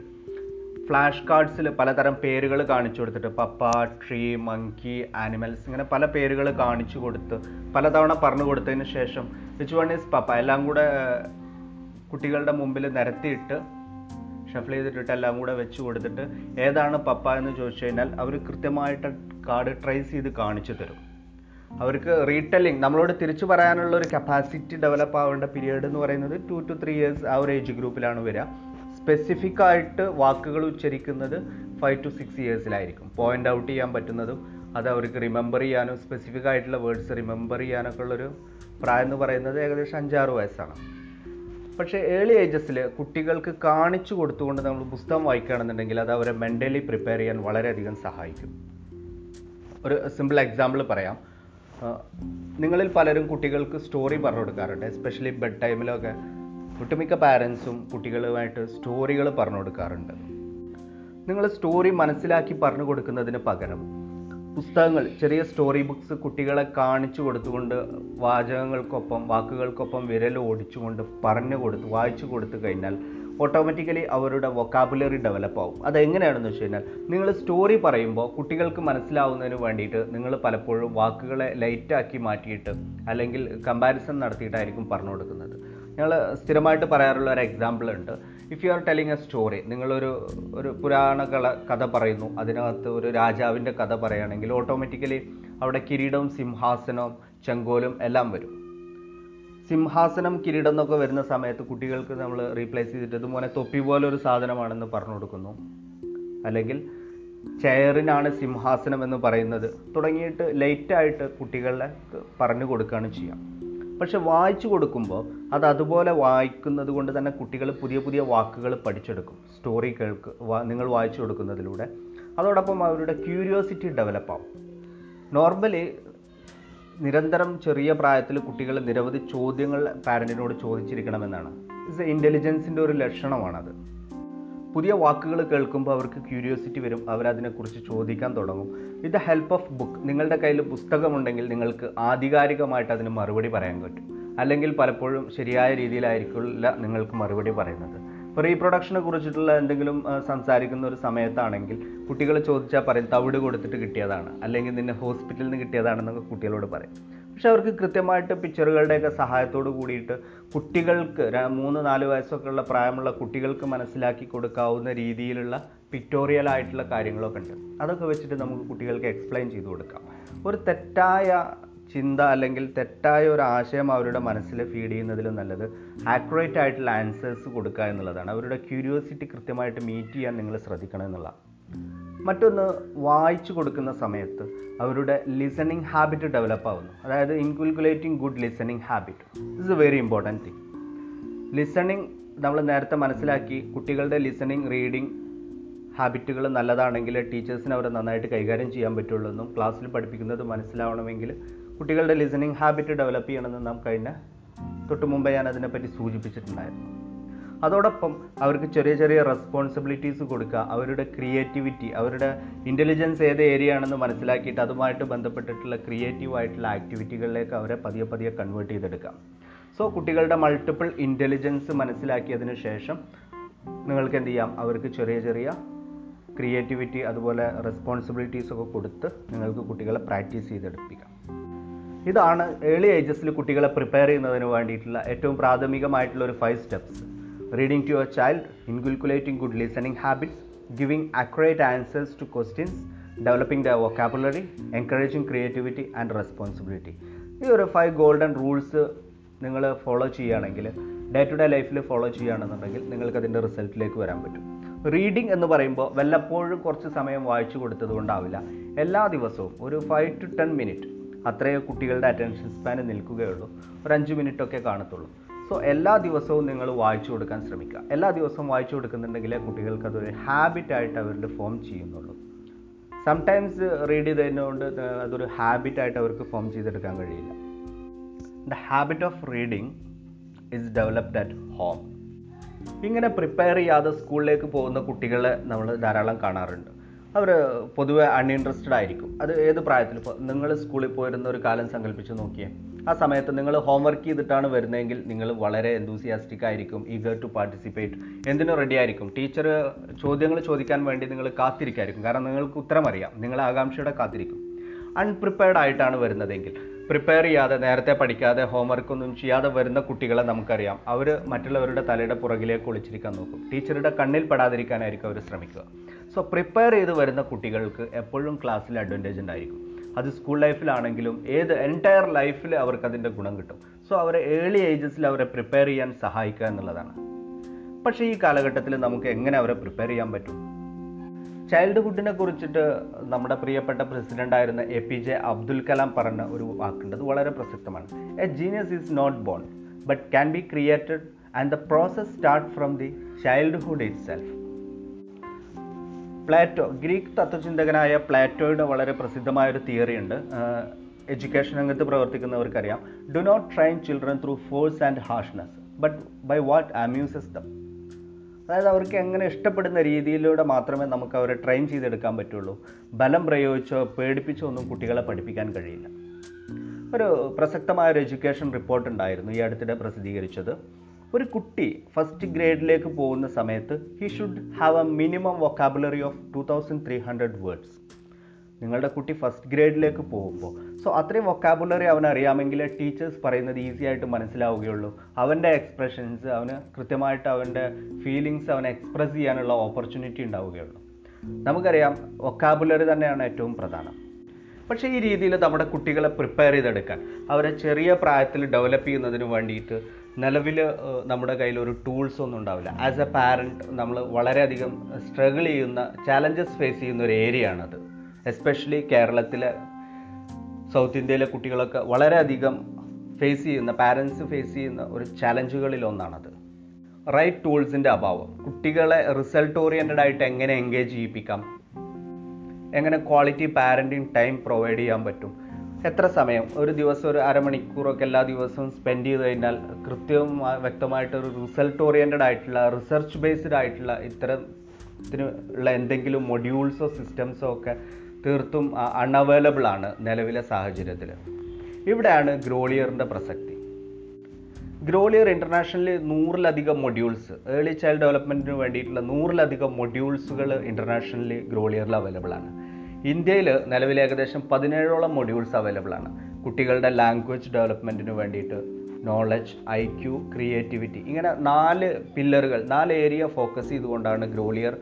ഫ്ലാഷ് കാർഡ്സിൽ പലതരം പേരുകൾ കാണിച്ചു കൊടുത്തിട്ട് പപ്പ ട്രീ മങ്കി ആനിമൽസ് ഇങ്ങനെ പല പേരുകൾ കാണിച്ചു കൊടുത്ത് പലതവണ പറഞ്ഞു കൊടുത്തതിന് ശേഷം വിച്ച് വൺ ഈസ് പപ്പ? എല്ലാം കൂടെ കുട്ടികളുടെ മുമ്പിൽ നിരത്തിയിട്ട് ഷഫിൾ ചെയ്തിട്ടിട്ട് എല്ലാം കൂടെ വെച്ച് കൊടുത്തിട്ട് ഏതാണ് പപ്പ എന്ന് ചോദിച്ചു കഴിഞ്ഞാൽ അവർ കൃത്യമായിട്ട് കാർഡ് ട്രേസ് ചെയ്ത് കാണിച്ചു തരും. അവർക്ക് റീടെല്ലിംഗ് നമ്മളോട് തിരിച്ചു പറയാനുള്ള ഒരു കപ്പാസിറ്റി ഡെവലപ്പ് ആവേണ്ട പീരീഡ് എന്ന് പറയുന്നത് ടു ടു ത്രീ ഇയേഴ്സ് ആ ഒരു ഏജ് ഗ്രൂപ്പിലാണ് വരിക. സ്പെസിഫിക് ആയിട്ട് വാക്കുകൾ ഉച്ചരിക്കുന്നത് ഫൈവ് ടു സിക്സ് ഇയേഴ്സിലായിരിക്കും പോയിന്റ് ഔട്ട് ചെയ്യാൻ പറ്റുന്നതും അത് അവർക്ക് റിമെമ്പർ ചെയ്യാനും സ്പെസിഫിക് ആയിട്ടുള്ള വേർഡ്സ് റിമെമ്പർ ചെയ്യാനൊക്കെ ഉള്ളൊരു പ്രായം എന്ന് പറയുന്നത് ഏകദേശം അഞ്ചാറ് വയസ്സാണ്. പക്ഷേ ഏർലി ഏജസിൽ കുട്ടികൾക്ക് കാണിച്ചു കൊടുത്തുകൊണ്ട് നമ്മൾ പുസ്തകം വായിക്കുകയാണെന്നുണ്ടെങ്കിൽ അത് അവരെ മെന്റലി പ്രിപ്പയർ ചെയ്യാൻ വളരെയധികം സഹായിക്കും. ഒരു സിമ്പിൾ എക്സാമ്പിൾ പറയാം. നിങ്ങളിൽ പലരും കുട്ടികൾക്ക് സ്റ്റോറി പറഞ്ഞു കൊടുക്കാറുണ്ട് എസ്പെഷ്യലി ബെഡ് ടൈമിലൊക്കെ ഒട്ടുമിക്ക പാരൻസും കുട്ടികളുമായിട്ട് സ്റ്റോറികൾ പറഞ്ഞു കൊടുക്കാറുണ്ട്. നിങ്ങൾ സ്റ്റോറി മനസ്സിലാക്കി പറഞ്ഞു കൊടുക്കുന്നതിന് പകരം പുസ്തകങ്ങൾ ചെറിയ സ്റ്റോറി ബുക്സ് കുട്ടികളെ കാണിച്ചു കൊടുത്തുകൊണ്ട് വാചകങ്ങൾക്കൊപ്പം വാക്കുകൾക്കൊപ്പം വിരൽ ഓടിച്ചുകൊണ്ട് പറഞ്ഞു കൊടുത്ത് വായിച്ചു കൊടുത്തു കഴിഞ്ഞാൽ ഓട്ടോമാറ്റിക്കലി അവരുടെ വൊക്കാബുലറി ഡെവലപ്പ് ആവും. അതെങ്ങനെയാണെന്ന് വെച്ച് കഴിഞ്ഞാൽ നിങ്ങൾ സ്റ്റോറി പറയുമ്പോൾ കുട്ടികൾക്ക് മനസ്സിലാവുന്നതിന് വേണ്ടിയിട്ട് നിങ്ങൾ പലപ്പോഴും വാക്കുകളെ ലൈറ്റാക്കി മാറ്റിയിട്ട് അല്ലെങ്കിൽ കമ്പാരിസൺ നടത്തിയിട്ടായിരിക്കും പറഞ്ഞു കൊടുക്കുന്നത്. ഞങ്ങൾ സ്ഥിരമായിട്ട് പറയാറുള്ള ഒരു എക്സാമ്പിൾ ഉണ്ട്. If you are telling a story നിങ്ങളൊരു ഒരു പുരാണ കഥ പറയുന്നു. അതിനകത്ത് ഒരു രാജാവിന്റെ കഥ പറയുകയാണെങ്കിൽ ഓട്ടോമാറ്റിക്കലി അവിടെ കിരീടവും സിംഹാസനവും ചെങ്കോലും എല്ലാം വരും. സിംഹാസനം കിരീടം എന്നൊക്കെ വരുന്ന സമയത്ത് കുട്ടികൾക്ക് നമ്മൾ റീപ്ലേസ് ചെയ്തിട്ട് ഇതുപോലെ തൊപ്പി പോലെ ഒരു സാധനമാണെന്ന് പറഞ്ഞു കൊടുക്കുന്നു. അല്ലെങ്കിൽ ചെയറിനാണ് സിംഹാസനം എന്ന് പറയുന്നത്. തുടങ്ങിയിട്ട് ലേറ്റായിട്ട് കുട്ടികളെ പറഞ്ഞു കൊടുക്കുകയാണ് ചെയ്യാം. പക്ഷെ വായിച്ചു കൊടുക്കുമ്പോൾ അത് അതുപോലെ വായിക്കുന്നത് കൊണ്ട് തന്നെ കുട്ടികൾ പുതിയ പുതിയ വാക്കുകൾ പഠിച്ചെടുക്കും. സ്റ്റോറി കേൾക്ക് നിങ്ങൾ വായിച്ചു കൊടുക്കുന്നതിലൂടെ. അതോടൊപ്പം അവരുടെ ക്യൂരിയോസിറ്റി ഡെവലപ്പ് ആവും. നോർമലി നിരന്തരം ചെറിയ പ്രായത്തിൽ കുട്ടികൾ നിരവധി ചോദ്യങ്ങൾ പാരന്റിനോട് ചോദിച്ചിരിക്കണമെന്നാണ്. ഇറ്റ്സ് ഇന്റലിജൻസിന്റെ ഒരു ലക്ഷണമാണത്. പുതിയ വാക്കുകൾ കേൾക്കുമ്പോൾ അവർക്ക് ക്യൂരിയോസിറ്റി വരും. അവരതിനെക്കുറിച്ച് ചോദിക്കാൻ തുടങ്ങും. With the help of book നിങ്ങളുടെ കയ്യിൽ പുസ്തകമുണ്ടെങ്കിൽ നിങ്ങൾക്ക് ആധികാരികമായിട്ട് അതിന് മറുപടി പറയാൻ പറ്റും. അല്ലെങ്കിൽ പലപ്പോഴും ശരിയായ രീതിയിലായിരിക്കില്ല നിങ്ങൾക്ക് മറുപടി പറയുന്നത്. ഇപ്പോൾ റീപ്രൊഡക്ഷനെ കുറിച്ചിട്ടുള്ള എന്തെങ്കിലും സംസാരിക്കുന്ന ഒരു സമയത്താണെങ്കിൽ കുട്ടികൾ ചോദിച്ചാൽ പറയും തവിട് കൊടുത്തിട്ട് കിട്ടിയതാണ്. അല്ലെങ്കിൽ നിന്നെ ഹോസ്പിറ്റലിൽ നിന്ന് കിട്ടിയതാണെന്നൊക്കെ കുട്ടികളോട് പറയും. പക്ഷെ അവർക്ക് കൃത്യമായിട്ട് പിക്ചറുകളുടെയൊക്കെ സഹായത്തോട് കൂടിയിട്ട് കുട്ടികൾക്ക് മൂന്ന് നാല് വയസ്സൊക്കെ ഉള്ള പ്രായമുള്ള കുട്ടികൾക്ക് മനസ്സിലാക്കി കൊടുക്കാവുന്ന രീതിയിലുള്ള പിക്ടോറിയൽ ആയിട്ടുള്ള കാര്യങ്ങളൊക്കെ ഉണ്ട്. അതൊക്കെ വെച്ചിട്ട് നമുക്ക് കുട്ടികൾക്ക് എക്സ്പ്ലെയിൻ ചെയ്തു കൊടുക്കാം. ഒരു തെറ്റായ ചിന്ത അല്ലെങ്കിൽ തെറ്റായ ഒരു ആശയം അവരുടെ മനസ്സിൽ ഫീഡ് ചെയ്യുന്നതിലും നല്ലത് ആക്യുറേറ്റ് ആയിട്ടുള്ള ആൻസേഴ്സ് കൊടുക്കുക എന്നുള്ളതാണ്. അവരുടെ ക്യൂരിയോസിറ്റി കൃത്യമായിട്ട് മീറ്റ് ചെയ്യാൻ നിങ്ങൾ ശ്രദ്ധിക്കണം എന്നുള്ളതാണ്. മറ്റൊന്ന് വായിച്ചു കൊടുക്കുന്ന സമയത്ത് അവരുടെ ലിസണിങ് ഹാബിറ്റ് ഡെവലപ്പ് ആവുന്നു. അതായത് inculcating good listening habit it's a very important thing listening നമ്മൾ നേരത്തെ മനസ്സിലാക്കി കുട്ടികളുടെ ലിസണിങ് റീഡിങ് ഹാബിറ്റുകൾ നല്ലതാണെങ്കിൽ ടീച്ചേഴ്സിന് അവരെ നന്നായിട്ട് കൈകാര്യം ചെയ്യാൻ പറ്റുള്ളൂ എന്നും ക്ലാസ്സിൽ പഠിപ്പിക്കുന്നത് മനസ്സിലാവണമെങ്കിൽ കുട്ടികളുടെ ലിസണിങ് ഹാബിറ്റ് ഡെവലപ്പ് ചെയ്യണമെന്ന് നാം കഴിഞ്ഞ തൊട്ട് മുമ്പേ ഞാൻ അതിനെപ്പറ്റി സൂചിപ്പിച്ചിട്ടുണ്ടായിരുന്നു. അതോടൊപ്പം അവർക്ക് ചെറിയ ചെറിയ റെസ്പോൺസിബിലിറ്റീസ് കൊടുക്കുക അവരുടെ ക്രിയേറ്റിവിറ്റി അവരുടെ ഇന്റലിജൻസ് ഏത് ഏരിയ ആണെന്ന് മനസ്സിലാക്കിയിട്ട് അതുമായിട്ട് ബന്ധപ്പെട്ടിട്ടുള്ള ക്രിയേറ്റീവ് ആയിട്ടുള്ള ആക്ടിവിറ്റികളിലേക്ക് അവരെ പതിയെ പതിയെ കൺവേർട്ട് ചെയ്തെടുക്കാം സോ കുട്ടികളുടെ മൾട്ടിപ്പിൾ ഇന്റലിജൻസ് മനസ്സിലാക്കിയതിന് ശേഷം നിങ്ങൾക്ക് എന്ത് ചെയ്യാം? അവർക്ക് ചെറിയ ചെറിയ ക്രിയേറ്റിവിറ്റി അതുപോലെ റെസ്പോൺസിബിലിറ്റീസ് ഒക്കെ കൊടുത്ത് നിങ്ങൾക്ക് കുട്ടികളെ പ്രാക്ടീസ് ചെയ്തെടുപ്പിക്കാം. ഇതാണ് ഏർലി ഏജസിൽ കുട്ടികളെ പ്രിപ്പയർ ചെയ്യുന്നതിന് വേണ്ടിയിട്ടുള്ള ഏറ്റവും പ്രാഥമികമായിട്ടുള്ള ഒരു five steps reading to your child inculcating good listening habits giving accurate answers to questions developing the vocabulary encouraging creativity and responsibility ഈ ഒരു ഫൈവ് ഗോൾഡൻ റൂൾസ് നിങ്ങൾ ഫോളോ ചെയ്യുകയാണെങ്കിൽ ഡേ ടു ഡേ ലൈഫിൽ ഫോളോ ചെയ്യുകയാണെന്നുണ്ടെങ്കിൽ നിങ്ങൾക്ക് അതിന്റെ റിസൾട്ടിലേക്ക് വരാൻ പറ്റും. റീഡിംഗ് എന്ന് പറയുമ്പോൾ വല്ലപ്പോഴും കുറച്ച് സമയം വായിച്ചു കൊടുത്തത് കൊണ്ടാവില്ല. എല്ലാ ദിവസവും ഒരു ഫൈവ് ടു ടെൻ മിനിറ്റ് അത്രയേ കുട്ടികളുടെ അറ്റൻഷൻ സ്പാൻ നിൽക്കുകയുള്ളൂ. ഒരു അഞ്ച് മിനിറ്റ് ഒക്കെ കാണത്തുള്ളൂ. സോ എല്ലാ ദിവസവും നിങ്ങൾ വായിച്ചു കൊടുക്കാൻ ശ്രമിക്കുക. എല്ലാ ദിവസവും വായിച്ചു കൊടുക്കുന്നുണ്ടെങ്കിലേ കുട്ടികൾക്ക് അതൊരു ഹാബിറ്റായിട്ട് അവരുടെ ഫോം ചെയ്യുന്നുള്ളൂ. സംടൈംസ് റീഡ് ചെയ്തതിനുകൊണ്ട് അതൊരു ഹാബിറ്റായിട്ട് അവർക്ക് ഫോം ചെയ്തെടുക്കാൻ കഴിയില്ല. The habit of reading is developed at home ഇങ്ങനെ പ്രിപ്പയർ ചെയ്യാതെ സ്കൂളിലേക്ക് പോകുന്ന കുട്ടികളെ നമ്മൾ ധാരാളം കാണാറുണ്ട്. അവർ പൊതുവെ അൺഇൻട്രസ്റ്റഡ് ആയിരിക്കും. അത് ഏത് പ്രായത്തിൽ നിങ്ങൾ സ്കൂളിൽ പോയിരുന്ന ഒരു കാലം സങ്കല്പിച്ച് നോക്കിയേ. ആ സമയത്ത് നിങ്ങൾ ഹോംവർക്ക് ചെയ്തിട്ടാണ് വരുന്നതെങ്കിൽ നിങ്ങൾ വളരെ എന്തൂസിയാസ്റ്റിക് ആയിരിക്കും ഈഗർ ടു പാർട്ടിസിപ്പേറ്റ് എന്തിനും റെഡി ആയിരിക്കും. ടീച്ചർ ചോദ്യങ്ങൾ ചോദിക്കാൻ വേണ്ടി നിങ്ങൾ കാത്തിരിക്കായിരിക്കും. കാരണം നിങ്ങൾക്ക് ഉത്തരം അറിയാം. നിങ്ങൾ ആകാംക്ഷയോടെ കാത്തിരിക്കും. അൺപ്രിപ്പയർഡ് ആയിട്ടാണ് വരുന്നതെങ്കിൽ. പ്രിപ്പയർ ചെയ്യാതെ നേരത്തെ പഠിക്കാതെ ഹോംവർക്ക് ഒന്നും ചെയ്യാതെ വരുന്ന കുട്ടികളെ നമുക്കറിയാം. അവർ മറ്റുള്ളവരുടെ തലയുടെ പുറകിലേക്ക് ഒളിച്ചിരിക്കാൻ നോക്കും. ടീച്ചറുടെ കണ്ണിൽ പെടാതിരിക്കാനായിരിക്കും അവർ ശ്രമിക്കുക. സോ പ്രിപ്പയർ ചെയ്ത് വരുന്ന കുട്ടികൾക്ക് എപ്പോഴും ക്ലാസ്സിൽ അഡ്വാന്റേജ് ഉണ്ടായിരിക്കും. അത് സ്കൂൾ ലൈഫിലാണെങ്കിലും ഏത് എന്റയർ ലൈഫിൽ അവർക്ക് അതിന്റെ ഗുണം കിട്ടും. സോ അവരെ ഏർലി ഏജസിൽ അവരെ പ്രിപ്പയർ ചെയ്യാൻ സഹായിക്കുക എന്നുള്ളതാണ്. പക്ഷേ ഈ കാലഘട്ടത്തിൽ നമുക്ക് എങ്ങനെ അവരെ പ്രിപ്പയർ ചെയ്യാൻ പറ്റും? ചൈൽഡ്ഹുഡിനെ കുറിച്ചിട്ട് നമ്മുടെ പ്രിയപ്പെട്ട പ്രസിഡന്റ് ആയിരുന്ന A P J Abdul Kalam പറഞ്ഞ ഒരു വാക്കുണ്ട്. അത് വളരെ പ്രസക്തമാണ്. A genius is not born but can be created and the process start from the childhood itself Plato Greek തത്വചിന്തകനായ പ്ലാറ്റോയുടെ വളരെ പ്രസിദ്ധമായ ഒരു തിയറി ഉണ്ട്. എഡ്യൂക്കേഷൻ രംഗത്ത് പ്രവർത്തിക്കുന്നവർക്കറിയാം. Do not train children through force and harshness but by what amuses them അതായത് അവർക്ക് എങ്ങനെ ഇഷ്ടപ്പെടുന്ന രീതിയിലൂടെ മാത്രമേ നമുക്ക് അവരെ ട്രെയിൻ ചെയ്തെടുക്കാൻ പറ്റുള്ളൂ. ബലം പ്രയോഗിച്ചോ പേടിപ്പിച്ചോ ഒന്നും കുട്ടികളെ പഠിപ്പിക്കാൻ കഴിയില്ല. ഒരു പ്രസക്തമായ ഒരു എഡ്യൂക്കേഷൻ റിപ്പോർട്ട് ഉണ്ടായിരുന്നു ഈ അടുത്തിടെ പ്രസിദ്ധീകരിച്ചത്. ഒരു കുട്ടി ഫസ്റ്റ് ഗ്രേഡിലേക്ക് പോകുന്ന സമയത്ത് he should have a minimum vocabulary of two thousand three hundred words നിങ്ങളുടെ കുട്ടി ഫസ്റ്റ് ഗ്രേഡിലേക്ക് പോകുമ്പോൾ സോ അത്രയും വൊക്കാബുലറി അവൻ അറിയാമെങ്കിൽ ടീച്ചേഴ്സ് പറയുന്നത് ഈസി ആയിട്ട് മനസ്സിലാവുകയുള്ളൂ. അവന്റെ എക്സ്പ്രഷൻസ് അവന് കൃത്യമായിട്ട് അവന്റെ ഫീലിങ്സ് അവനെ എക്സ്പ്രസ് ചെയ്യാനുള്ള ഓപ്പർച്യൂണിറ്റി ഉണ്ടാവുകയുള്ളൂ. നമുക്കറിയാം വൊക്കാബുലറി തന്നെയാണ് ഏറ്റവും പ്രധാനം. പക്ഷേ ഈ രീതിയിൽ നമ്മുടെ കുട്ടികളെ പ്രിപ്പയർ ചെയ്തെടുക്കാൻ അവരെ ചെറിയ പ്രായത്തിൽ ഡെവലപ്പ് ചെയ്യുന്നതിന് വേണ്ടിയിട്ട് നിലവിൽ നമ്മുടെ കയ്യിൽ ഒരു ടൂൾസ് ഒന്നും ഉണ്ടാവില്ല. ആസ് എ പാരന്റ് നമ്മൾ വളരെയധികം സ്ട്രഗിൾ ചെയ്യുന്ന ചാലഞ്ചസ് ഫേസ് ചെയ്യുന്ന ഒരു ഏരിയ ആണത്. എസ്പെഷ്യലി കേരളത്തിലെ സൗത്ത് ഇന്ത്യയിലെ കുട്ടികളൊക്കെ വളരെയധികം ഫേസ് ചെയ്യുന്ന പാരൻസ് ഫേസ് ചെയ്യുന്ന ഒരു ചാലഞ്ചുകളിൽ ഒന്നാണത്. റൈറ്റ് ടൂൾസിന്റെ അഭാവം. കുട്ടികളെ റിസൾട്ട് ഓറിയന്റഡ് ആയിട്ട് എങ്ങനെ എൻഗേജ് ചെയ്യിപ്പിക്കാം? എങ്ങനെ ക്വാളിറ്റി പാരന്റിങ് ടൈം പ്രൊവൈഡ് ചെയ്യാൻ പറ്റും? എത്ര സമയം? ഒരു ദിവസം ഒരു അരമണിക്കൂറൊക്കെ എല്ലാ ദിവസവും സ്പെൻഡ് ചെയ്ത് കഴിഞ്ഞാൽ കൃത്യവും വ്യക്തമായിട്ട് ഒരു റിസൾട്ട് ഓറിയന്റഡ് ആയിട്ടുള്ള റിസർച്ച് ബേസ്ഡ് ആയിട്ടുള്ള ഇത്തരത്തിന് ഉള്ള എന്തെങ്കിലും മൊഡ്യൂൾസോ സിസ്റ്റംസോ ഒക്കെ തീർത്തും അൺഅവൈലബിൾ ആണ് നിലവിലെ സാഹചര്യത്തിൽ. ഇവിടെയാണ് ഗ്രോളിയറിന്റെ പ്രസക്തി. ഗ്രോളിയർ ഇന്റർനാഷണലിൽ നൂറിലധികം മൊഡ്യൂൾസ് ഏർലി ചൈൽഡ് ഡെവലപ്മെന്റിന് വേണ്ടിയിട്ടുള്ള നൂറിലധികം മൊഡ്യൂൾസുകൾ ഇന്റർനാഷണലി ഗ്രോളിയറിൽ അവൈലബിൾ ആണ്. ഇന്ത്യയിൽ നിലവിൽ ഏകദേശം പതിനേഴോളം മൊഡ്യൂൾസ് അവൈലബിൾ ആണ്. കുട്ടികളുടെ ലാംഗ്വേജ് ഡെവലപ്മെന്റിന് വേണ്ടിയിട്ട് നോളജ് ഐ ക്യു ക്രിയേറ്റിവിറ്റി ഇങ്ങനെ നാല് പില്ലറുകൾ നാല് ഏരിയ ഫോക്കസ് ചെയ്തുകൊണ്ടാണ് ഗ്രോളിയർ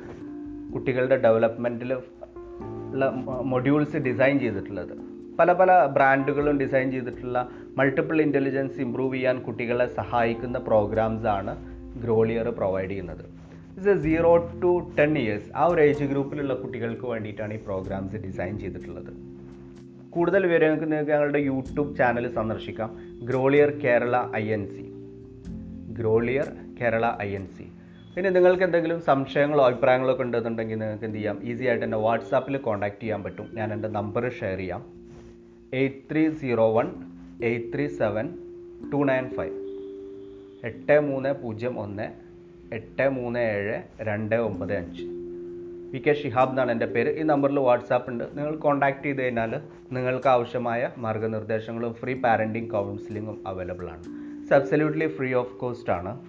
കുട്ടികളുടെ ഡെവലപ്മെന്റിൽ ഉള്ള മൊഡ്യൂൾസ് ഡിസൈൻ ചെയ്തിട്ടുള്ളത്. പല പല ബ്രാൻഡുകളും ഡിസൈൻ ചെയ്തിട്ടുള്ള മൾട്ടിപ്പിൾ ഇന്റലിജൻസ് ഇമ്പ്രൂവ് ചെയ്യാൻ കുട്ടികളെ സഹായിക്കുന്ന പ്രോഗ്രാംസ് ആണ് ഗ്രോളിയർ പ്രൊവൈഡ് ചെയ്യുന്നത്. ഇത് സീറോ ടു ടെൻ ഇയേഴ്സ് ആ ഒരു ഏജ് ഗ്രൂപ്പിലുള്ള കുട്ടികൾക്ക് വേണ്ടിയിട്ടാണ് ഈ പ്രോഗ്രാംസ് ഡിസൈൻ ചെയ്തിട്ടുള്ളത്. കൂടുതൽ വിവരങ്ങൾക്ക് നിങ്ങൾക്ക് ഞങ്ങളുടെ യൂട്യൂബ് ചാനൽ സന്ദർശിക്കാം. Grolier Kerala I N C Grolier Kerala I N C പിന്നെ നിങ്ങൾക്ക് എന്തെങ്കിലും സംശയങ്ങളോ അഭിപ്രായങ്ങളോ ഒക്കെ ഉണ്ടെന്നുണ്ടെങ്കിൽ നിങ്ങൾക്ക് എന്ത് ചെയ്യാം? ഈസി ആയിട്ട് എന്നെ വാട്സാപ്പിൽ കോൺടാക്റ്റ് ചെയ്യാൻ പറ്റും. ഞാൻ എന്റെ നമ്പർ ഷെയർ ചെയ്യാം. Eight three zero one eight three seven two nine five എട്ട് മൂന്ന് പൂജ്യം ഒന്ന് എട്ട് മൂന്ന് ഏഴ് രണ്ട് ഒമ്പത് അഞ്ച്. വി കെ ഷിഹാബ് എന്നാണ് എന്റെ പേര്. ഈ നമ്പറിൽ വാട്സാപ്പ് ഉണ്ട്. നിങ്ങൾ കോൺടാക്ട് ചെയ്ത് കഴിഞ്ഞാൽ നിങ്ങൾക്ക് ആവശ്യമായ മാർഗനിർദ്ദേശങ്ങളും ഫ്രീ പാരന്റിങ് കൗൺസിലിങ്ങും അവൈലബിൾ ആണ്. സബ്സല്യൂട്ട്ലി ഫ്രീ ഓഫ് കോസ്റ്റ് ആണ്.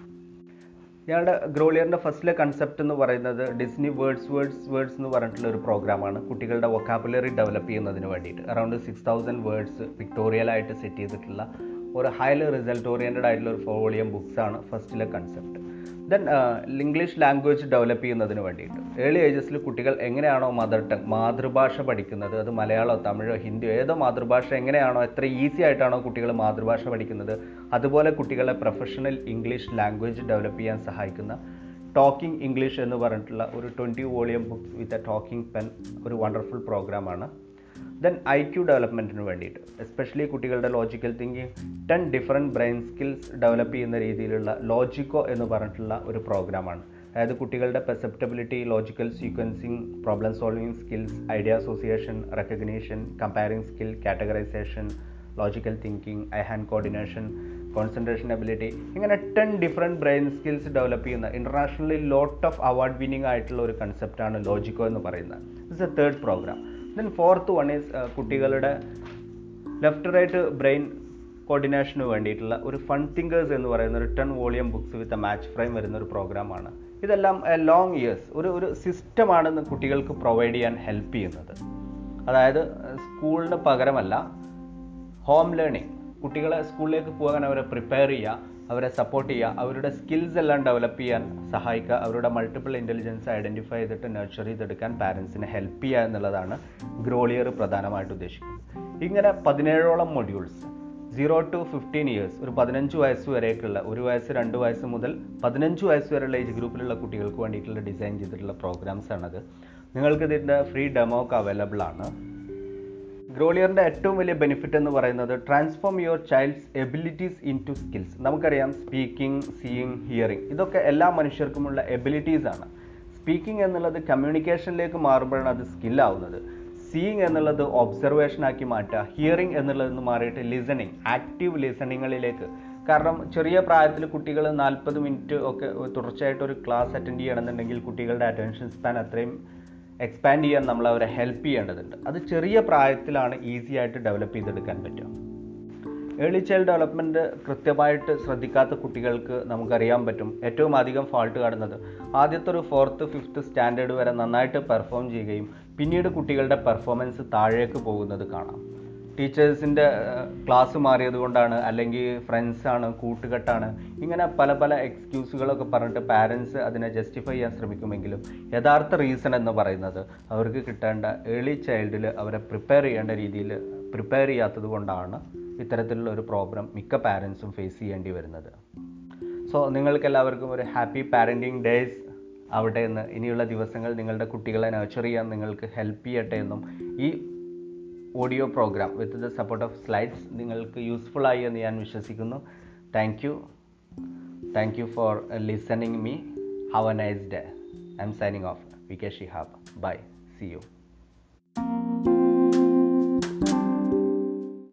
ഞങ്ങളുടെ ഗ്രോളിയറിന്റെ ഫസ്റ്റിലെ കൺസെപ്റ്റ് എന്ന് പറയുന്നത് ഡിസ്നി വേർഡ്സ് വേർഡ്സ് വേർഡ്സ് എന്ന് പറഞ്ഞിട്ടുള്ള ഒരു പ്രോഗ്രാമാണ് കുട്ടികളുടെ വൊക്കാബുലറി ഡെവലപ്പ് ചെയ്യുന്നതിന് വേണ്ടിയിട്ട്. അറൗണ്ട് സിക്സ് തൗസൻഡ് വേർഡ്സ് പിക്ടോറിയലായിട്ട് സെറ്റ് ചെയ്തിട്ടുള്ള ഒരു ഹൈലി റിസൾട്ട് ഓറിയന്റഡ് ആയിട്ടുള്ള ഒരു ഫോളിയം ആണ് ഫസ്റ്റിലെ concept then English language develop ചെയ്യുന്നതിന് വേണ്ടിയിട്ട്. ഏർലി ഏജസിൽ കുട്ടികൾ എങ്ങനെയാണോ മദർ ടങ് മാതൃഭാഷ പഠിക്കുന്നത്? അത് മലയാളമോ തമിഴോ ഹിന്ദിയോ ഏതോ മാതൃഭാഷ എങ്ങനെയാണോ എത്ര ഈസി ആയിട്ടാണോ കുട്ടികൾ മാതൃഭാഷ പഠിക്കുന്നത്? അതുപോലെ കുട്ടികളെ പ്രൊഫഷണൽ ഇംഗ്ലീഷ് ലാംഗ്വേജ് ഡെവലപ്പ് ചെയ്യാൻ സഹായിക്കുന്ന ടോക്കിംഗ് ഇംഗ്ലീഷ് എന്ന് പറഞ്ഞിട്ടുള്ള ഒരു twenty volume books with a talking pen ഒരു വണ്ടർഫുൾ പ്രോഗ്രാമാണ് ദെൻ ഐ ക്യു ഡെവലപ്മെന്റിന് വേണ്ടിയിട്ട് എസ്പെഷ്യലി കുട്ടികളുടെ logical thinking ten different brain skills develop ചെയ്യുന്ന രീതിയിലുള്ള ലോജിക്കോ എന്ന് പറഞ്ഞിട്ടുള്ള ഒരു പ്രോഗ്രാമാണ് അതായത് കുട്ടികളുടെ perceptibility logical sequencing problem solving skills idea association recognition comparing skill categorization logical thinking eye hand coordination concentration ability ഇങ്ങനെ ten different brain skills develop ചെയ്യുന്ന internationally lot of award winning ആയിട്ടുള്ള ഒരു കൺസെപ്റ്റാണ് ലോജിക്കോ എന്ന് പറയുന്നത്. It's a third program then fourth one is കുട്ടികളുടെ ലെഫ്റ്റ് റൈറ്റ് ബ്രെയിൻ കോർഡിനേഷന് വേണ്ടിയിട്ടുള്ള ഒരു ഫൺ തിങ്കേഴ്സ് എന്ന് പറയുന്ന ഒരു ten volume books with a match frame വരുന്ന ഒരു പ്രോഗ്രാമാണ് ഇതെല്ലാം ലോങ് ഇയേഴ്സ് ഒരു ഒരു സിസ്റ്റമാണ് കുട്ടികൾക്ക് പ്രൊവൈഡ് ചെയ്യാൻ ഹെൽപ്പ് ചെയ്യുന്നത്. അതായത് സ്കൂളിന് പകരമല്ല ഹോം ലേണിംഗ് കുട്ടികളെ സ്കൂളിലേക്ക് പോകാൻ അവരെ പ്രിപ്പയർ ചെയ്യുക. അവരെ സപ്പോർട്ട് ചെയ്യുക. അവരുടെ സ്കിൽസ് എല്ലാം ഡെവലപ്പ് ചെയ്യാൻ സഹായിക്കുക. അവരുടെ മൾട്ടിപ്പിൾ ഇന്റലിജൻസ് ഐഡന്റിഫൈ ചെയ്തിട്ട് നർച്ചർ ചെയ്തെടുക്കാൻ പാരൻസിനെ ഹെൽപ്പ് ചെയ്യുക എന്നുള്ളതാണ് ഗ്രോളിയർ പ്രധാനമായിട്ട് ഉദ്ദേശിക്കുന്നത്. ഇങ്ങനെ പതിനേഴോളം modules zero to fifteen years ഒരു പതിനഞ്ച് വയസ്സ് വരെയൊക്കെയുള്ള ഒരു വയസ്സ് രണ്ട് വയസ്സ് മുതൽ പതിനഞ്ച് വയസ്സ് വരെയുള്ള ഏജ് ഗ്രൂപ്പിലുള്ള കുട്ടികൾക്ക് വേണ്ടിയിട്ടുള്ള ഡിസൈൻ ചെയ്തിട്ടുള്ള പ്രോഗ്രാംസ് ആണത്. നിങ്ങൾക്ക് ഇതിന്റെ ഫ്രീ ഡെമോ ഒക്കെ അവൈലബിൾ ആണ്. ഗ്രോളിയറിന്റെ ഏറ്റവും വലിയ ബെനിഫിറ്റ് എന്ന് പറയുന്നത് transform your child's abilities into skills നമുക്കറിയാം സ്പീക്കിംഗ് സീയിങ് ഹിയറിംഗ് ഇതൊക്കെ എല്ലാ മനുഷ്യർക്കുമുള്ള എബിലിറ്റീസ് ആണ്. സ്പീക്കിംഗ് എന്നുള്ളത് കമ്മ്യൂണിക്കേഷനിലേക്ക് മാറുമ്പോഴാണ് അത് സ്കില്ലാവുന്നത് സീയിങ് എന്നുള്ളത് ഒബ്സർവേഷൻ ആക്കി മാറ്റുക. ഹിയറിംഗ് എന്നുള്ളത് മാറിയിട്ട് ലിസണിങ് ആക്റ്റീവ് ലിസണിങ്ങളിലേക്ക് കാരണം ചെറിയ പ്രായത്തിൽ കുട്ടികൾ നാൽപ്പത് മിനിറ്റ് ഒക്കെ തുടർച്ചയായിട്ട് ഒരു ക്ലാസ് അറ്റൻഡ് ചെയ്യണമെന്നുണ്ടെങ്കിൽ കുട്ടികളുടെ അറ്റൻഷൻ സ്പാൻ അത്രയും എക്സ്പാൻഡ് ചെയ്യാൻ നമ്മൾ അവരെ ഹെൽപ്പ് ചെയ്യേണ്ടതുണ്ട്. അത് ചെറിയ പ്രായത്തിലാണ് ഈസി ആയിട്ട് ഡെവലപ്പ് ചെയ്തെടുക്കാൻ പറ്റുക. ഏർലി ചൈൽഡ് ഡെവലപ്മെന്റ് കൃത്യമായിട്ട് ശ്രദ്ധിക്കാത്ത കുട്ടികൾക്ക് നമുക്കറിയാൻ പറ്റും. ഏറ്റവും അധികം ഫോൾട്ട് കാണുന്നത് ആദ്യത്തെ ഒരു ഫോർത്ത് ഫിഫ്ത്ത് സ്റ്റാൻഡേർഡ് വരെ നന്നായിട്ട് പെർഫോം ചെയ്യുകയും പിന്നീട് കുട്ടികളുടെ പെർഫോമൻസ് താഴേക്ക് പോകുന്നത് കാണാം. ടീച്ചേഴ്സിന്റെ ക്ലാസ് മാറിയത് കൊണ്ടാണ് അല്ലെങ്കിൽ ഫ്രണ്ട്സാണ് കൂട്ടുകെട്ടാണ് ഇങ്ങനെ പല പല എക്സ്ക്യൂസുകളൊക്കെ പറഞ്ഞിട്ട് പാരൻസ് അതിനെ ജസ്റ്റിഫൈ ചെയ്യാൻ ശ്രമിക്കുമെങ്കിലും യഥാർത്ഥ റീസൺ എന്ന് പറയുന്നത് അവർക്ക് കിട്ടേണ്ട ഏർലി ചൈൽഡിൽ അവരെ പ്രിപ്പയർ ചെയ്യേണ്ട രീതിയിൽ പ്രിപ്പയർ ചെയ്യാത്തത് കൊണ്ടാണ് ഇത്തരത്തിലുള്ള ഒരു പ്രോബ്ലം മിക്ക പാരൻസും ഫേസ് ചെയ്യേണ്ടി വരുന്നത്. സോ നിങ്ങൾക്ക് എല്ലാവർക്കും ഒരു ഹാപ്പി പാരന്റിങ് ഡേയ്സ് അവിടെ നിന്ന് ഇനിയുള്ള ദിവസങ്ങൾ നിങ്ങളുടെ കുട്ടികളെ നർച്ചർ ചെയ്യാൻ നിങ്ങൾക്ക് ഹെൽപ്പ് ചെയ്യട്ടെ എന്നും ഈ audio program with the support of slides നിങ്ങൾക്ക് യൂസ്ഫുൾ ആയി എന്ന് ഞാൻ വിശ്വസിക്കുന്നു. Thank you thank you for listening me have a nice day I'm signing off V K Shihab bye see you